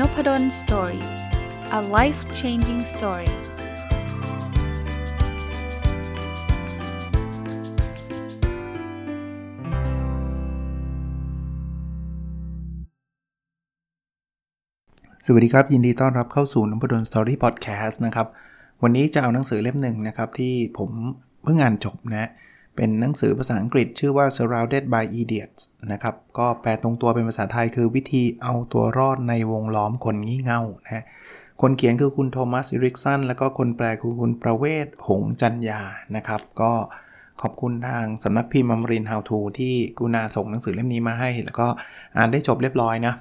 Nopadol Story a life changing story สวัสดีครับ ยินดีต้อนรับเข้าสู่นพดล Story Podcast นะครับ วันนี้จะเอาหนังสือเล่มหนึ่งนะครับ ที่ผมเพิ่งอ่านจบนะ เป็นหนังสือภาษาอังกฤษชื่อว่า surrounded by idiots นะครับ ก็แปลตรงตัวเป็นภาษาไทยคือวิธีเอาตัวรอดในวงล้อมคนงี่เง่านะคนเขียนคือคุณโทมัสอิริกสันแล้วก็คนแปลคือคุณประเวศหงจันยานะครับ ก็ขอบคุณทางสำนักพิมพ์มัมรินฮาวทูที่กุณาส่งหนังสือเล่มนี้มาให้ แล้วก็อ่านได้จบเรียบร้อยนะ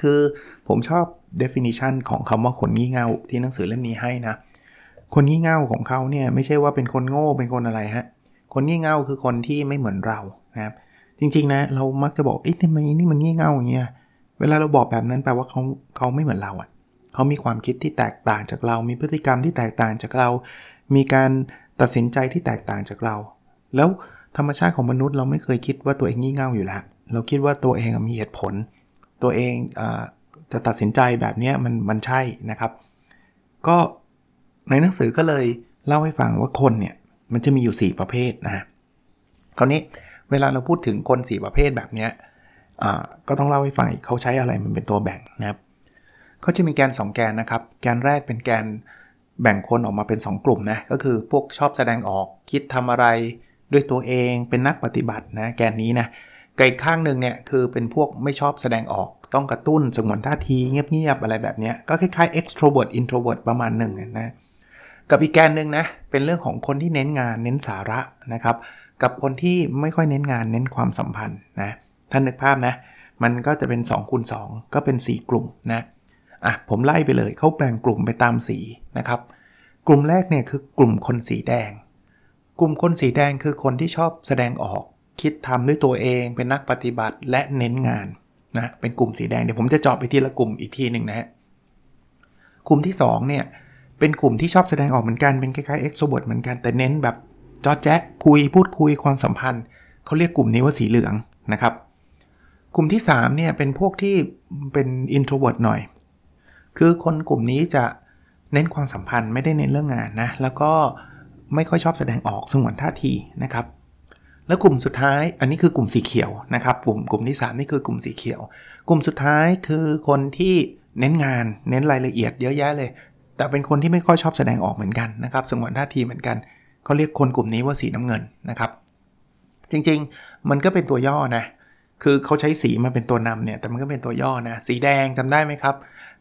คือผมชอบ definition ของคำว่าคนงี่เง่าที่หนังสือเล่มนี้ให้นะ คนงี่เง่าของเขาเนี่ยไม่ใช่ว่าเป็นคนโง่เป็นคนอะไรฮะ คนงี่เง่าคือคนที่ไม่เหมือนเรานะครับจริงๆนะเรามักจะบอกเอ๊ะทำไมนี่มันงี่เง่าอย่างเงี้ยเวลาเราบอกแบบนั้นแปลว่าเขาเขาไม่เหมือนเราอะ่ะเขามีความคิดที่แตกต่างจากเรา มีพฤติกรรมที่แตกต่างจากเรา มีการตัดสินใจที่แตกต่างจากเรา แล้วธรรมชาติของมนุษย์เราไม่เคยคิดว่าตัวเองงี่เง่าอยู่แล้ว เราคิดว่าตัวเองมีเหตุผล ตัวเองอจะตัดสินใจแบบนี้มันมันใช่นะครับ ก็ในหนังสือก็เลยเล่าให้ฟังว่าคนเนี่ย มันจะมีอยู่ 4 ประเภทนะคราวนี้เวลาเราพูดถึงคน 4 ประเภทแบบนี้ก็ต้องเล่าให้ฟังเขาใช้อะไรมันเป็นตัวแบ่งนะครับเขาจะมีแกน 2 แกนนะครับ แกนแรกเป็นแกนแบ่งคนออกมาเป็น 2 กลุ่มนะก็คือพวกชอบแสดงออกคิดทำอะไรด้วยตัวเองเป็นนักปฏิบัตินะแกนนี้นะไกลข้างหนึ่งเนี่ยคือเป็นพวกไม่ชอบแสดงออกต้องกระตุ้นสงวนท่าทีเงียบๆอะไรแบบนี้ก็คล้ายๆ extrovert introvert ประมาณหนึ่งนะ กับอีกแกนหนึ่งนะเป็นเรื่องของคนที่เน้นงานเน้นสาระนะครับ กับคนที่ไม่ค่อยเน้นงานเน้นความสัมพันธ์นะท่านนึกภาพนะ มันก็จะเป็น2คูณ2ก็เป็น 4 กลุ่มนะอะผมไล่ไปเลยเขาแบ่งกลุ่มไปตามสีนะครับ กลุ่มแรกเนี่ยคือกลุ่มคนสีแดง กลุ่มคนสีแดงคือคนที่ชอบแสดงออก คิดทำด้วยตัวเองเป็นนักปฏิบัติและเน้นงานนะเป็นกลุ่มสีแดงเดี๋ยวผมจะเจาะไปทีละกลุ่มอีกทีหนึ่งนะฮะกลุ่มที่2เนี่ย เป็นกลุ่มที่ชอบแสดงออกเหมือนกันเป็นคล้ายๆ extrovert เหมือนกันแต่เน้นแบบจอแจ๊คุยพูดคุยความสัมพันธ์เขาเรียกกลุ่มนี้ว่าสีเหลืองนะครับ กลุ่มที่3เนี่ยเป็นพวกที่เป็น introvert หน่อย คือคนกลุ่มนี้จะเน้นความสัมพันธ์ไม่ได้เน้นเรื่องงานนะแล้วก็ไม่ค่อยชอบแสดงออกสงวนท่าทีนะครับ แล้วกลุ่มสุดท้ายอันนี้คือกลุ่มสีเขียวนะครับ กลุ่มกลุ่มที่ 3 นี่คือกลุ่มสีเขียว กลุ่มสุดท้ายคือคนที่เน้นงานเน้นรายละเอียดเยอะแยะเลย แต่เป็นคนที่ไม่ค่อยชอบแสดงออกเหมือนกันนะครับสงวนท่าทีเหมือนกันเขาเรียกคนกลุ่มนี้ว่าสีน้ำเงินนะครับ จริงๆมันก็เป็นตัวย่อนะคือเขาใช้สีมาเป็นตัวนำเนี่ยแต่มันก็เป็นตัวย่อนะสีแดงจำได้ไหมครับ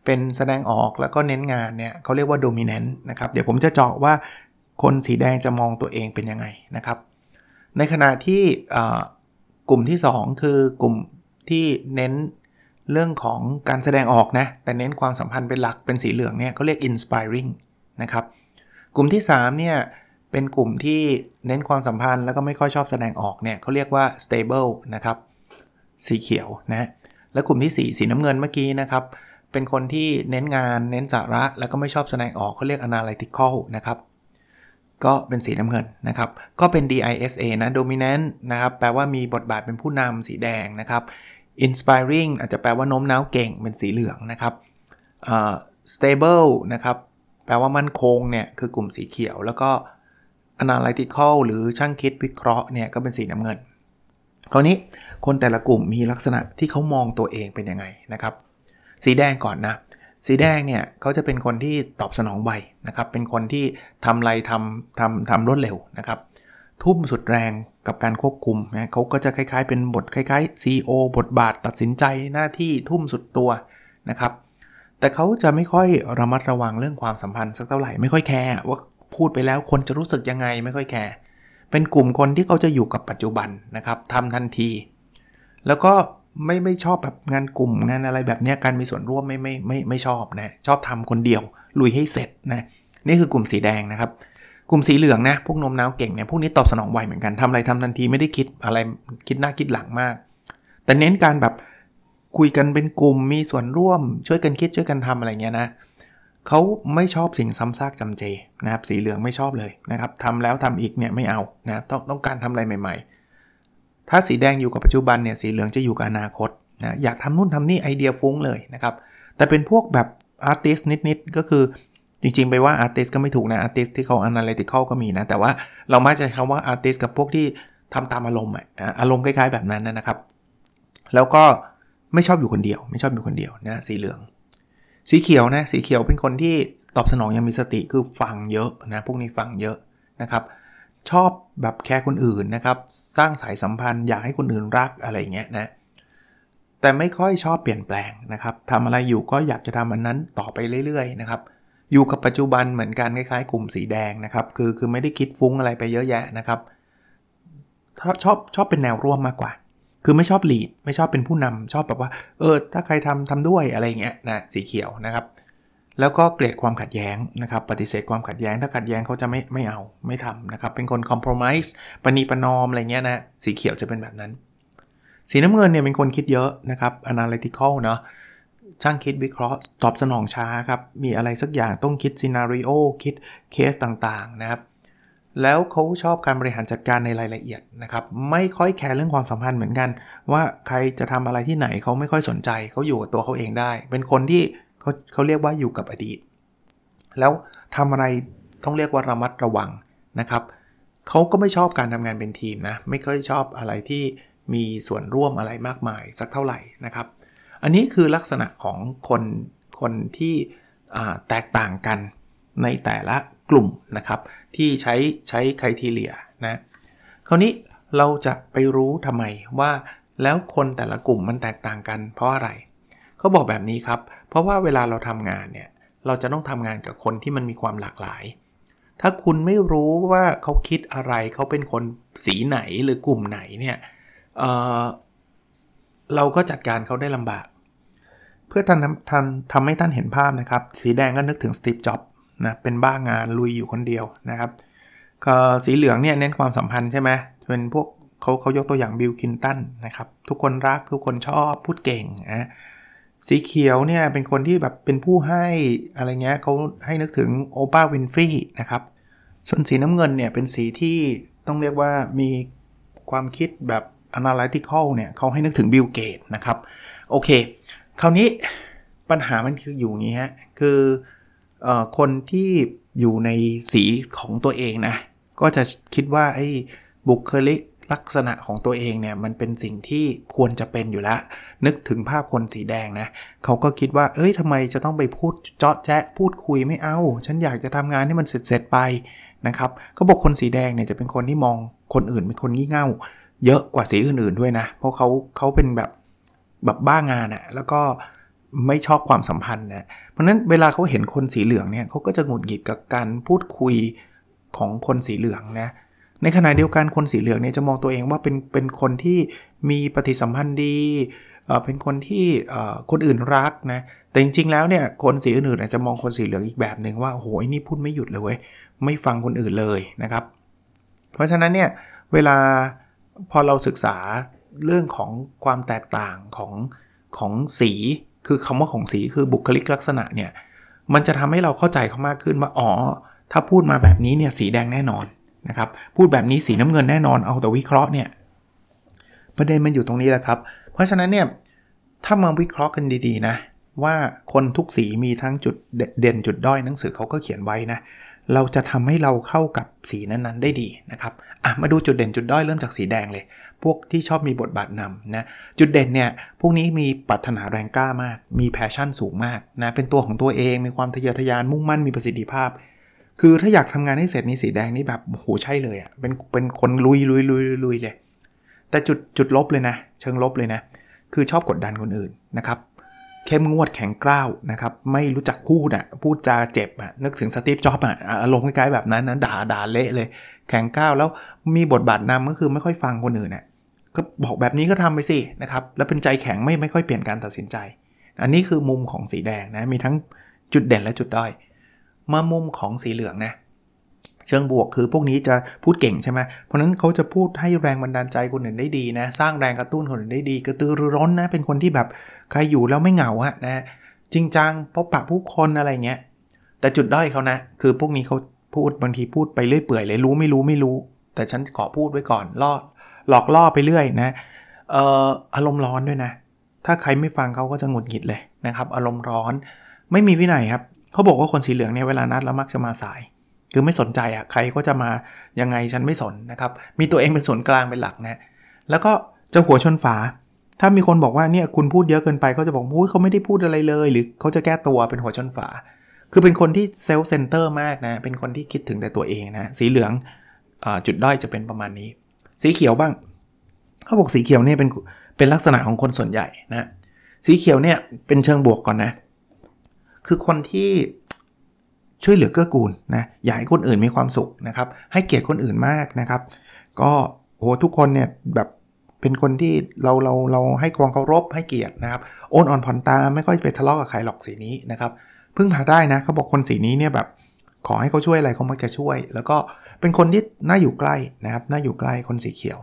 เป็นแสดงออกแล้วก็เน้นงานเนี่ยเขาเรียกว่าโดมิเนนต์นะครับเดี๋ยวผมจะเจาะว่าคนสีแดงจะมองตัวเองเป็นยังไงนะครับ ในขณะที่กลุ่มที่ 2 คือกลุ่มที่เน้น เรื่องของการแสดงออกนะ แต่เน้นความสัมพันธ์เป็นหลักเป็นสีเหลืองเนี่ยเขาเรียก inspiring นะครับ กลุ่มที่3เนี่ยเป็นกลุ่มที่เน้นความสัมพันธ์แล้วก็ไม่ค่อยชอบแสดงออกเนี่ยเขาเรียกว่า stable นะครับ สีเขียวนะและกลุ่มที่ 4 สีน้ำเงินเมื่อกี้นะครับเป็นคนที่เน้นงานเน้นสาระแล้วก็ไม่ชอบแสดงออกเขาเรียก analytical นะครับก็เป็นสีน้ำเงินนะครับ ก็เป็น DISA นะ dominant นะครับ แปลว่ามีบทบาทเป็นผู้นำสีแดงนะครับ inspiring อาจจะแปลว่าโน้มน้าวเก่งเป็นสีเหลืองนะครับ stable นะครับ แปลว่ามั่นคงเนี่ยคือกลุ่มสีเขียว แล้วก็ analytical หรือช่างคิดวิเคราะห์เนี่ยก็เป็นสีน้ำเงิน คราวนี้คนแต่ละกลุ่มมีลักษณะที่เขามองตัวเองเป็นยังไงนะครับ สีแดงก่อนนะ สีแดงเนี่ยเขาจะเป็นคนที่ตอบสนองไวนะครับ เป็นคนที่ทำอะไรทำทำทำรวดเร็วนะครับ ทุ่มสุดแรงกับการควบคุมนะเขาก็จะคล้ายๆ เป็นบทคล้ายๆ CEO บทบาทตัดสินใจหน้าที่ทุ่มสุดตัวนะครับ แต่เขาจะไม่ค่อยระมัดระวังเรื่องความสัมพันธ์สักเท่าไหร่ไม่ค่อยแคร์ว่าพูดไปแล้วคนจะรู้สึกยังไงไม่ค่อยแคร์เป็นกลุ่มคนที่เขาจะอยู่กับปัจจุบันนะครับทำทันที แล้วก็ไม่ไม่ชอบแบบงานกลุ่มงานอะไรแบบนี้การมีส่วนร่วมไม่ไม่ไม่ไม่ชอบนะชอบทำคนเดียวลุยให้เสร็จนะนี่คือกลุ่มสีแดงนะครับ กลุ่มสีเหลืองนะพวกนมน้าวเก่งเนี่ยพวกนี้ตอบสนองไวเหมือนกันทำอะไรทำทันทีไม่ได้คิดอะไรคิดหน้าคิดหลังมาก แต่เน้นการแบบคุยกันเป็นกลุ่มมีส่วนร่วม ช่วยกันคิดช่วยกันทำอะไรเงี้ยนะเขาไม่ชอบสิ่งซ้ำซากจำเจนะครับสีเหลืองไม่ชอบเลยนะครับทำแล้วทำอีกเนี่ยไม่เอานะต้องต้องการทำอะไรใหม่ ๆ ถ้าสีแดงอยู่กับปัจจุบันเนี่ยสีเหลืองจะอยู่กับอนาคตนะอยากทำนู่นทำนี่ไอเดียฟุ้งเลยนะครับแต่เป็นพวกแบบ artist นิดๆก็คือ จริงๆ ไปว่า artist ก็ไม่ถูกนะ artist ที่เขา analytical ก็มีนะ แต่ว่าเราไม่ใช้คำว่า artist กับพวกที่ทำตามอารมณ์อะอารมณ์คล้ายๆแบบนั้นนะครับ แล้วก็ไม่ชอบอยู่คนเดียว ไม่ชอบอยู่คนเดียวนะสีเหลือง สีเขียวนะสีเขียวเป็นคนที่ตอบสนองยังมีสติคือฟังเยอะนะพวกนี้ฟังเยอะนะครับชอบแบบแคร์คนอื่นนะครับ สร้างสายสัมพันธ์อยากให้คนอื่นรักอะไรเงี้ยนะแต่ไม่ค่อยชอบเปลี่ยนแปลงนะครับทำอะไรอยู่ก็อยากจะทำอันนั้นต่อไปเรื่อยๆนะครับ อยู่กับปัจจุบันเหมือนกันคล้ายๆ กลุ่มสีแดงนะครับ คือคือไม่ได้คิดฟุ้งอะไรไปเยอะแยะนะครับชอบชอบเป็นแนวร่วมมากกว่า คือไม่ชอบหลีดไม่ชอบเป็นผู้นำชอบแบบว่า เออ ถ้าใครทำทำด้วยอะไรเงี้ยนะสีเขียวนะครับ แล้วก็เกลียดความขัดแย้งนะครับ ปฏิเสธความขัดแย้ง ถ้าขัดแย้งเขาจะไม่ไม่เอาไม่ทำนะครับ เป็นคนคอมเพลมไส์ปณีประนอมอะไรเงี้ยนะสีเขียวจะเป็นแบบนั้น สีน้ำเงินเนี่ยเป็นคนคิดเยอะนะครับ analytical เนาะ ช่างคิดวิเคราะห์ตอบสนองช้าครับ มีอะไรสักอย่างต้องคิดซีนารีโอคิดเคสต่างๆนะครับ แล้วเขาชอบการบริหารจัดการในรายละเอียดนะครับ ไม่ค่อยแคร์เรื่องความสัมพันธ์เหมือนกัน ว่าใครจะทำอะไรที่ไหนเขาไม่ค่อยสนใจเขาอยู่กับตัวเขาเองได้ เป็นคนที่เขาเขาเรียกว่าอยู่กับอดีต แล้วทำอะไรต้องเรียกว่าระมัดระวังนะครับเขาก็ไม่ชอบการทำงานเป็นทีมนะ ไม่ค่อยชอบอะไรที่มีส่วนร่วมอะไรมากมายสักเท่าไหร่นะครับ อันนี้คือลักษณะของคนคนที่แตกต่างกันในแต่ละกลุ่มนะครับ ที่ใช้ใช้ครทีเลียนะคราวนี้เราจะไปรู้ทำไมว่าแล้วคนแต่ละกลุ่มมันแตกต่างกัน เพราะอะไรเขาบอกแบบนี้ครับ เพราะว่าเวลาเราทำงานเนี่ยเราจะต้องทำงานกับคนที่มันมีความหลากหลาย ถ้าคุณไม่รู้ว่าเขาคิดอะไรเขาเป็นคนสีไหนหรือกลุ่มไหนเนี่ยเเราก็จัดการเขาได้ลำบาก เพื่อทำทำทำให้ท่านเห็นภาพนะครับ สีแดงก็นึกถึง Steve Jobs นะเป็นบ้างานลุยอยู่คนเดียวนะครับก็สีเหลืองเนี่ยเน้นความสัมพันธ์ใช่ไหมเป็นพวกเขาเขายกตัวอย่าง Bill Clinton นะครับทุกคนรักทุกคนชอบพูดเก่งนะสีเขียวเนี่ยเป็นคนที่แบบเป็นผู้ให้อะไรเงี้ยเขาให้นึกถึง Oprah Winfrey นะครับส่วนสีน้ำเงินเนี่ยเป็นสีที่ต้องเรียกว่ามีความคิดแบบ analytical เนี่ยเขาให้นึกถึงบิลเกตนะครับโอเค คราวนี้ปัญหามันคืออยู่อย่างนี้ฮะ คืออคนที่อยู่ในสีของตัวเองนะ ก็จะคิดว่าไอ้บุคลิกลักษณะของตัวเองเนี่ย มันเป็นสิ่งที่ควรจะเป็นอยู่แล้ว นึกถึงภาพคนสีแดงนะ เขาก็คิดว่า เอ้ยทำไมจะต้องไปพูดเจาะแจ๊ะพูดคุยไม่เอา ฉันอยากจะทำงานให้มันเสร็จๆไปนะครับเขาบอกคนสีแดงเนี่ยจะเป็นคนที่มองคนอื่นเป็นคนงี่เง่า เยอะกว่าสีอื่นๆด้วยนะ เพราะเขาเขาเป็นแบบ แบบบ้างานอะ่ะแล้วก็ไม่ชอบความสัมพันธ์นะเพราะนั้นเวลาเขาเห็นคนสีเหลืองเนี่ยเขาก็จะหงุดหงิดกับการพูดคุยของคนสีเหลืองนะในขณะเดียวกันคนสีเหลืองเนี่ยจะมองตัวเองว่าเป็นเป็นคนที่มีปฏิสัมพันธ์ดีเป็นคนที่คนอื่นรักนะ แต่จริงๆ แล้วเนี่ยคนสีอื่นๆจะมองคนสีเหลืองอีกแบบหนึ่งว่าโอ้โหนี่พูดไม่หยุดเลยเว้ยไม่ฟังคนอื่นเลยนะครับ เพราะฉะนั้นเนี่ยเวลาพอเราศึกษา เรื่องของความแตกต่างของของสีคือคำว่าของสีคือบุคลิกลักษณะเนี่ยมันจะทำให้เราเข้าใจเขามากขึ้นว่าอ๋อถ้าพูดมาแบบนี้เนี่ยสีแดงแน่นอนนะครับพูดแบบนี้สีน้ำเงินแน่นอนเอาแต่วิเคราะห์เนี่ยประเด็นมันอยู่ตรงนี้แหละครับ เพราะฉะนั้นเนี่ยถ้ามาวิเคราะห์กันดีๆนะว่าคนทุกสีมีทั้งจุดเด่นจุดด้อยหนังสือเขาก็เขียนไว้นะ เราจะทำให้เราเข้ากับสีนั้นๆ ได้ดีนะครับอะมาดูจุดเด่นจุดด้อยเริ่มจากสีแดงเลย พวกที่ชอบมีบทบาทนำนะจุดเด่นเนี่ยพวกนี้มีปรารถนาแรงกล้ามาก มี passion สูงมากนะเป็นตัวของตัวเอง มีความทะเยอทะยานมุ่งมั่นมีประสิทธิภาพ คือถ้าอยากทำงานให้เสร็จนี่สีแดงนี่แบบโหใช่เลยอะ่ะเป็นเป็นคนลุยลุยลุยลุยเลยแต่จุดจุดลบเลยนะ เชิงลบเลยนะ คือชอบกดดันคนอื่นนะครับ เข้มงวดแข็งกร้าวนะครับไม่รู้จักพูดอะพูดจาเจ็บอะนึกถึงสตีฟจ็อบอะอารมณ์คล้ายๆแบบนั้นนะด่าด่าเละเลย แข็งกร้าวแล้วมีบทบาทนำก็คือไม่ค่อยฟังคนอื่นอะก็บอกแบบนี้ก็ทำไปสินะครับแล้วเป็นใจแข็งไม่ไม่ค่อยเปลี่ยนการตัดสินใจ อันนี้คือมุมของสีแดงนะมีทั้งจุดเด่นและจุดด้อย มามุมของสีเหลืองนะ เชิงบวกคือพวกนี้จะพูดเก่งใช่ไหมเพราะนั้นเขาจะพูดให้แรงบันดาลใจคนอื่นได้ดีนะ สร้างแรงกระตุ้นคนอื่นได้ดี กระตือรือร้นนะ เป็นคนที่แบบใครอยู่แล้วไม่เหงาอะนะ จริงจังพบปะผู้คนอะไรเงี้ย แต่จุดด้อยเขานะ คือพวกนี้เขาพูดบางทีพูดไปเรื่อยเปื่อยเลยรู้ไม่รู้ไม่รู้ แต่ฉันขอพูดไว้ก่อนล่อหลอกล่อไปเรื่อยนะเอ่ออารมณ์ร้อนด้วยนะ ถ้าใครไม่ฟังเขาก็จะหงุดหงิดเลยนะครับ อารมณ์ร้อน ไม่มีวินัยครับเขาบอกว่าคนสีเหลืองเนี่ยเวลานัดแล้วมักจะมาสาย คือไม่สนใจอะ่ะใครก็จะมายังไงฉันไม่สนนะครับมีตัวเองเป็นศูนย์กลางเป็นหลักนะแล้วก็จะหัวชนฝา ถ้ามีคนบอกว่าเนี่ยคุณพูดเยอะเกินไปเขาจะบอกว่าเขาไม่ได้พูดอะไรเลย หรือเขาจะแก้ตัวเป็นหัวชนฝา คือเป็นคนที่ self-center มากนะเป็นคนที่คิดถึงแต่ตัวเองนะสีเหลืองอจุดด้อยจะเป็นประมาณนี้ สีเขียวบ้างเขาบอกสีเขียวเนี่ยเป็นเป็นลักษณะของคนส่วนใหญ่นะสีเขียวเนี่ยเป็นเชิงบวกก่อนนะคือคนที่ ช่วยเหลือเกื้อกูลนะอยากให้คนอื่นมีความสุขนะครับ ให้เกียรติคนอื่นมากนะครับ ก็โอ้ทุกคนเนี่ยแบบเป็นคนที่เราเราเราให้ความเคารพให้เกียรตินะครับโอนอ่อนผ่อนตาไม่ค่อยไปทะเลาะกับใครหรอกสีนี้นะครับพึ่งพาได้นะเขาบอกคนสีนี้เนี่ยแบบขอให้เขาช่วยอะไรเขามักจะช่วย แล้วก็เป็นคนที่น่าอยู่ใกล้นะครับน่าอยู่ใกล้คนสีเขียว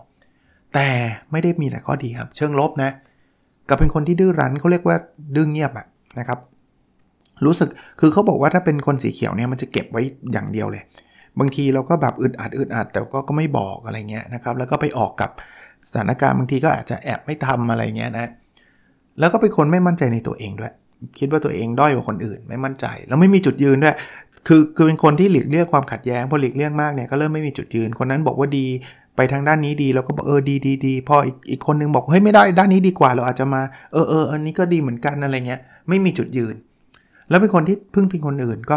แต่ไม่ได้มีแต่ข้อดีครับ เชิงลบนะกับเป็นคนที่ดื้อรั้นเขาเรียกว่าดื้อเงียบอะนะครับ รู้สึกคือเขาบอกว่าถ้าเป็นคนสีเขียวเนี่ยมันจะเก็บไว้อย่างเดียวเลย บางทีเราก็แบบอึดอัดอึดอัดแต่ก็ก็ไม่บอกอะไรเงี้ยนะครับแล้วก็ไปออกกับสถานการณ์บางทีก็อาจจะแอบไม่ทำอะไรเงี้ยนะแล้วก็เป็นคนไม่มั่นใจในตัวเองด้วย คิดว่าตัวเองด้อยกว่าคนอื่น ไม่มั่นใจ แล้วไม่มีจุดยืนด้วย คือคือเป็นคนที่หลีกเลี่ยงความขัดแย้งพอหลีกเลี่ยงมากเนี่ยก็เริ่มไม่มีจุดยืน คนนั้นบอกว่าดีไปทางด้านนี้ดีเราก็บอกเออดีดีดีพออีกอีกคนนึงบอกเฮ้ยไม่ได้ด้านนี้ดีกว่าเราอาจจะมาเออเอออันนี้ก็ดีเหมือนกันอะไรเงี้ยไม่มีจุดยืน แล้วเป็นคนที่พึ่งพิงคนอื่นก็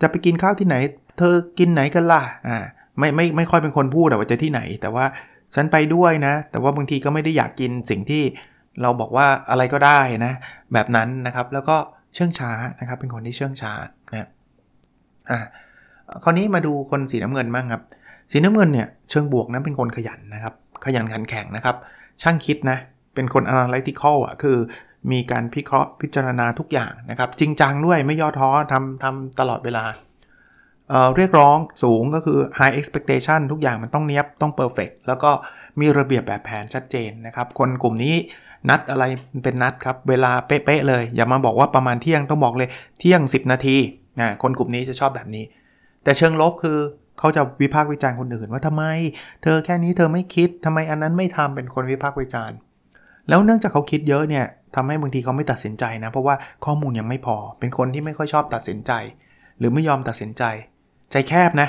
จะไปกินข้าวที่ไหน เธอกินไหนกันล่ะอ่าไม่ไม่ไม่ค่อยเป็นคนพูดแต่ว่าจะที่ไหน แต่ว่าฉันไปด้วยนะ แต่ว่าบางทีก็ไม่ได้อยากกินสิ่งที่เราบอกว่าอะไรก็ได้นะ แบบนั้นนะครับแล้วก็เชื่องช้านะครับ เป็นคนที่เชื่องช้านะอ่าคราวนี้มาดูคนสีน้ำเงินบ้างครับ สีน้ำเงินเนี่ยเชิงบวกนะเป็นคนขยันนะครับ ขยันขันแข็งนะครับ ช่างคิดนะ เป็นคน analytical อะ คือ มีการพิเคราะห์พิจารณาทุกอย่างนะครับ จริงจังด้วยไม่ย่อท้อทำทำตลอดเวลาเเรียกร้องสูงก็คือ high expectation ทุกอย่างมันต้องเนี้ยบต้อง perfect แล้วก็มีระเบียบแบบแผนชัดเจนนะครับ คนกลุ่มนี้นัดอะไรเป็นนัดครับ เวลาเป๊ะๆเลย อย่ามาบอกว่าประมาณเที่ยงต้องบอกเลยเที่ยง 10 นาทีนะคนกลุ่มนี้จะชอบแบบนี้ แต่เชิงลบคือเขาจะวิพากษ์วิจารณ์คนอื่นว่าทำไม เธอแค่นี้เธอไม่คิดทำไมอันนั้นไม่ทำเป็นคนวิพากษ์วิจารณ์ แล้วเนื่องจากเขาคิดเยอะเนี่ยทำให้บางทีเขาไม่ตัดสินใจนะ เพราะว่าข้อมูลยังไม่พอ เป็นคนที่ไม่ค่อยชอบตัดสินใจ หรือไม่ยอมตัดสินใจ ใจแคบนะ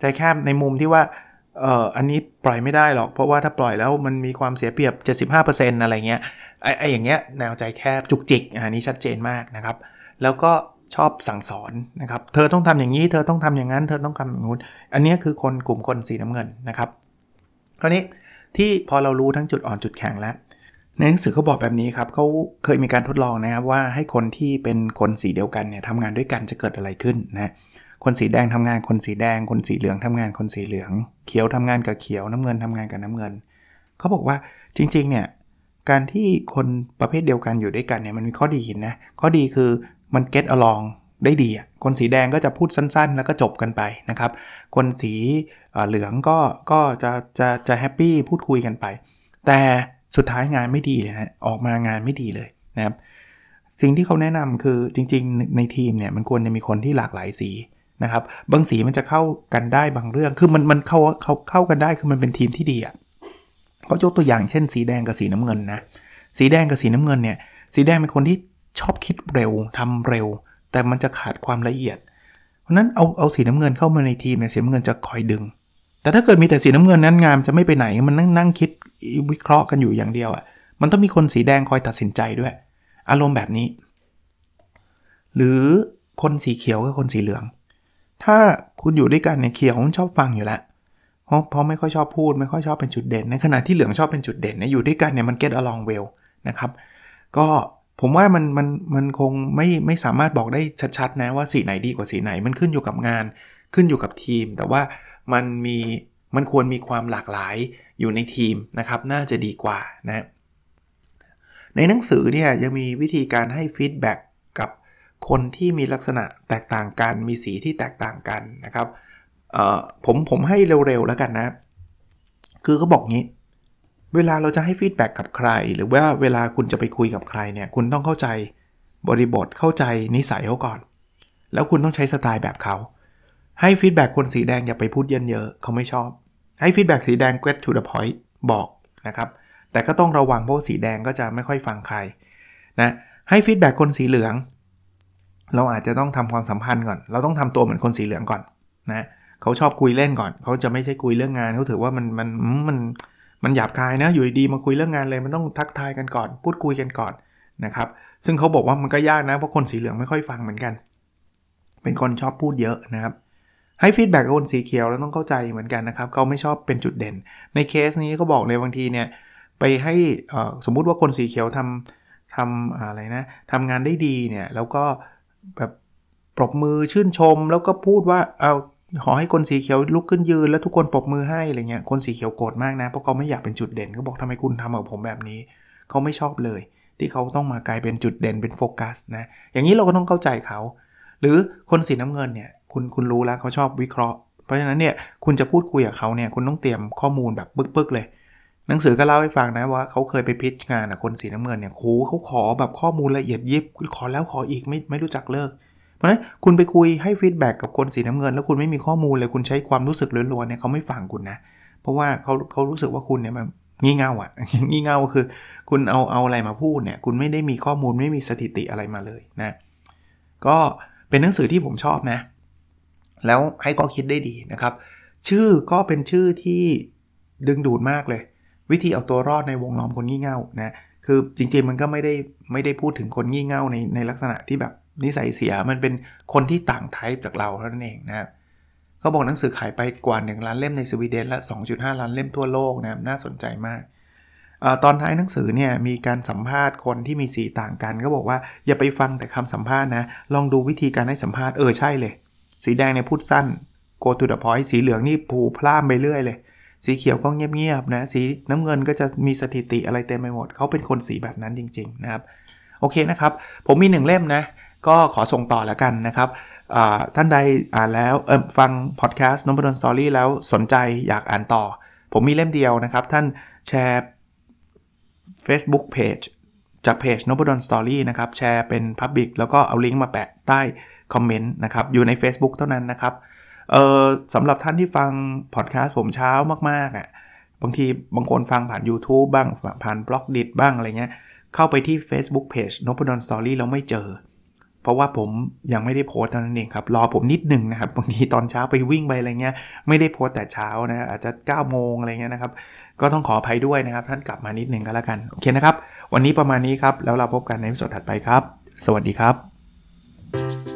ใจแคบในมุมที่ว่าเอออันนี้ปล่อยไม่ได้หรอก เพราะว่าถ้าปล่อยแล้วมันมีความเสียเปรียบ 75%อะไรเงี้ยไอ้ไอ้อย่างเงี้ยแนวใจแคบจุกจิกอันนี้ชัดเจนมากนะครับ แล้วก็ชอบสั่งสอนนะครับ เธอต้องทำอย่างนี้ เธอต้องทำอย่างนั้น เธอต้องทำอย่างนู้น อันนี้คือคนกลุ่มคนสีน้ำเงินนะครับ คราวนี้ที่พอเรารู้ทั้งจุดอ่อนจุดแข็งแล้ว ในหนังสือเขาบอกแบบนี้ครับเขาเคยมีการทดลองนะครับว่าให้คนที่เป็นคนสีเดียวกันเนี่ยทำงานด้วยกันจะเกิดอะไรขึ้นนะคนสีแดงทำงานคนสีแดง คนสีเหลืองทำงานคนสีเหลือง เขียวทำงานกับเขียวน้ำเงินทำงานกับน้ำเงินเขาบอกว่าจริงๆเนี่ยการที่คนประเภทเดียวกันอยู่ด้วยกันเนี่ยมันมีข้อดีนะข้อดีคือมัน get along ได้ดีอะคนสีแดงก็จะพูดสั้นๆ แล้วก็จบกันไปนะครับ คนสีเหลืองก็ก็จะจะจะแฮปปี้พูดคุยกันไป แต่ สุดท้ายงานไม่ดีเลยนะออกมางานไม่ดีเลยนะครับสิ่งที่เขาแนะนำคือจริงๆ ในทีมเนี่ยมันควรจะมีคนที่หลากหลายสีนะครับบางสีมันจะเข้ากันได้บางเรื่องคือมันมันเข้าเข้าเข้ากันได้คือมันเป็นทีมที่ดีอะเขายกตัวอย่างเช่น สีแดงกับสีน้ำเงินนะสีแดงกับสีน้ำเงินเนี่ยสีแดงเป็นคนที่ชอบคิดเร็วทำเร็ว แต่มันจะขาดความละเอียด เพราะนั้นเอาเอาสีน้ำเงินเข้ามาในทีมเนี่ยสีน้ำเงินจะคอยดึง แต่ถ้าเกิดมีแต่สีน้ำเงินนั้นงามจะไม่ไปไหนมันนั่งนั่งคิดวิเคราะห์กันอยู่อย่างเดียวอะ่ะมันต้องมีคนสีแดงคอยตัดสินใจด้วย อารมณ์แบบนี้ หรือคนสีเขียวกับคนสีเหลือง ถ้าคุณอยู่ด้วยกันเนี่ยเขียวชอบฟังอยู่แล้วเพราะเพราะไม่ค่อยชอบพูดไม่ค่อยชอบเป็นจุดเด่น ในขณะที่เหลืองชอบเป็นจุดเด่นเนี่ยอยู่ด้วยกันเนี่ยมัน get along well นะครับ ก็ผมว่ามันมันมันคงไม่ไม่สามารถบอกได้ชัดๆนะว่าสีไหนดีกว่าสีไหน มันขึ้นอยู่กับงาน ขึ้นอยู่กับทีม แต่ว่า มันมีมันควรมีความหลากหลายอยู่ในทีมนะครับ น่าจะดีกว่านะในหนังสือเนี่ยยังมีวิธีการให้ feedback กับคนที่มีลักษณะแตกต่างกัน มีสีที่แตกต่างกันนะครับผมผมให้เร็วๆแล้วกันนะ คือเขาบอกงี้ เวลาเราจะให้ feedback กับใคร หรือว่าเวลาคุณจะไปคุยกับใครเนี่ย คุณต้องเข้าใจบริบทเข้าใจนิสัยเขาก่อน แล้วคุณต้องใช้สไตล์แบบเขา ให้ feedback คนสีแดงอย่าไปพูดเยิ่นเย้อเขาไม่ชอบ ให้ feedback สีแดง get to the point บอกนะครับแต่ก็ต้องระวังเพราะสีแดงก็จะไม่ค่อยฟังใครนะให้ฟีดแบ็กคนสีเหลือง เราอาจจะต้องทำความสัมพันธ์ก่อน เราต้องทำตัวเหมือนคนสีเหลืองก่อนนะเขาชอบคุยเล่นก่อน เขาจะไม่ใช่คุยเรื่องงานเขาถือว่ามันมันมันมันหยาบคายนะอยู่ดีมาคุยเรื่องงานเลยมันต้องทักทายกันก่อน พูดคุยกันก่อนนะครับซึ่งเขาบอกว่ามันก็ยากนะเพราะคนสีเหลืองไม่ค่อยฟังเหมือนกัน เป็นคนชอบพูดเยอะนะครับ ให้ feedback กับคนสีเขียวแล้วต้องเข้าใจเหมือนกันนะครับเขาไม่ชอบเป็นจุดเด่น ในเคสนี้เขาบอกเลยบางทีเนี่ยไปให้สมมุติว่าคนสีเขียวทำทำอะไรนะทำงานได้ดีเนี่ยแล้วก็แบบปรบมือชื่นชม แล้วก็พูดว่าเอาขอให้คนสีเขียวลุกขึ้นยืนแล้วทุกคนปรบมือให้อะไรเงี้ยคนสีเขียวโกรธมากนะเพราะเขาไม่อยากเป็นจุดเด่นเขาบอกทำไมคุณทำกับผมแบบนี้เขาไม่ชอบเลย ที่เขาต้องมากลายเป็นจุดเด่นเป็นโฟกัสนะอย่างนี้เราก็ต้องเข้าใจเขาหรือคนสีน้ำเงินเนี่ย คุณคุณรู้แล้วเขาชอบวิเคราะห์ เพราะฉะนั้นเนี่ยคุณจะพูดคุยกับเขาเนี่ยคุณต้องเตรียมข้อมูลแบบปึ๊กๆเลย หนังสือก็เล่าให้ฟังนะว่าเขาเคยไป pitch งานคนสีน้ำเงินเนี่ยโหเขาขอแบบข้อมูลละเอียดยิบขอแล้วขออีกไม่ไม่รู้จักเลิก เพราะฉะนั้นคุณไปคุยให้ feedback กับคนสีน้ำเงิน แล้วคุณไม่มีข้อมูลเลยคุณใช้ความรู้สึกล้วนๆเนี่ยเขาไม่ฟังคุณนะ เพราะว่าเขาเขารู้สึกว่าคุณเนี่ยมันงี่เง่าอะงี่เง่าคือ คุณเอาเอาอะไรมาพูดเนี่ย คุณไม่ได้มีข้อมูลไม่มีสถิติอะไรมาเลยนะ ก็เป็นหนังสือที่ผมชอบนะ แล้วให้ข้อคิดได้ดีนะครับ ชื่อก็เป็นชื่อที่ดึงดูดมากเลย วิธีเอาตัวรอดในวงล้อมคนงี่เง่านะคือจริงๆมันก็ไม่ได้ไม่ได้พูดถึงคนงี่เง่าในในลักษณะที่แบบนิสัยเสียมันเป็นคนที่ต่างไทป์จากเราเท่านั้นเองนะครับเขาบอกหนังสือขายไปกว่า 1 ล้านเล่มในสวีเดนและ 2.5 ล้านเล่มทั่วโลกนะน่าสนใจมากอตอนท้ายหนังสือเนี่ยมีการสัมภาษณ์คนที่มีสีต่างกัน ก็บอกว่าอย่าไปฟังแต่คำสัมภาษณ์นะลองดูวิธีการให้สัมภาษณ์เออใช่เลย สีแดงเนี่ยพูดสั้น go to the point สีเหลืองนี่ผูพล่ามไปเรื่อยเลย สีเขียวก็เงียบๆนะ สีน้ำเงินก็จะมีสถิติอะไรเต็มไปหมด เขาเป็นคนสีแบบนั้นจริง ๆ นะครับ โอเคนะครับ ผมมีหนึ่งเล่มนะ ก็ขอส่งต่อแล้วกันนะครับท่านใดอ่านแล้วฟังพอดแคสต์ Nopadol's Story แล้วสนใจอยากอ่านต่อ ผมมีเล่มเดียวนะครับ ท่านแชร์ Facebook Page จากเพจ Nopadol's Story นะครับ แชร์เป็น Public แล้วก็เอาลิงก์มาแปะใต้ คอมเมนต์นะครับอยู่ใน Facebook เท่านั้นนะครับเออสำหรับท่านที่ฟังพอดแคสต์ผมเช้ามากๆอะ่ะบางทีบางคนฟังผ่าน YouTube บ้างผ่าน Blockdit บ้างอะไรเงี้ยเข้าไปที่ Facebook Page Nopadol's Story แล้วไม่เจอ เพราะว่าผมยังไม่ได้โพสต์ตอนนั้นเองครับ รอผมนิดหนึ่งนะครับบางทีตอนเช้าไปวิ่งไปอะไรเงี้ยไม่ได้โพสต์แต่เช้านะอาจจะ9โมงอะไรเงี้ยนะครับ ก็ต้องขออภัยด้วยนะครับ ท่านกลับมานิดหนึ่งก็แล้วกันโอเคนะครับ วันนี้ประมาณนี้ครับแล้วเราพบกันในสดถัดไปครับ สวัสดีครับ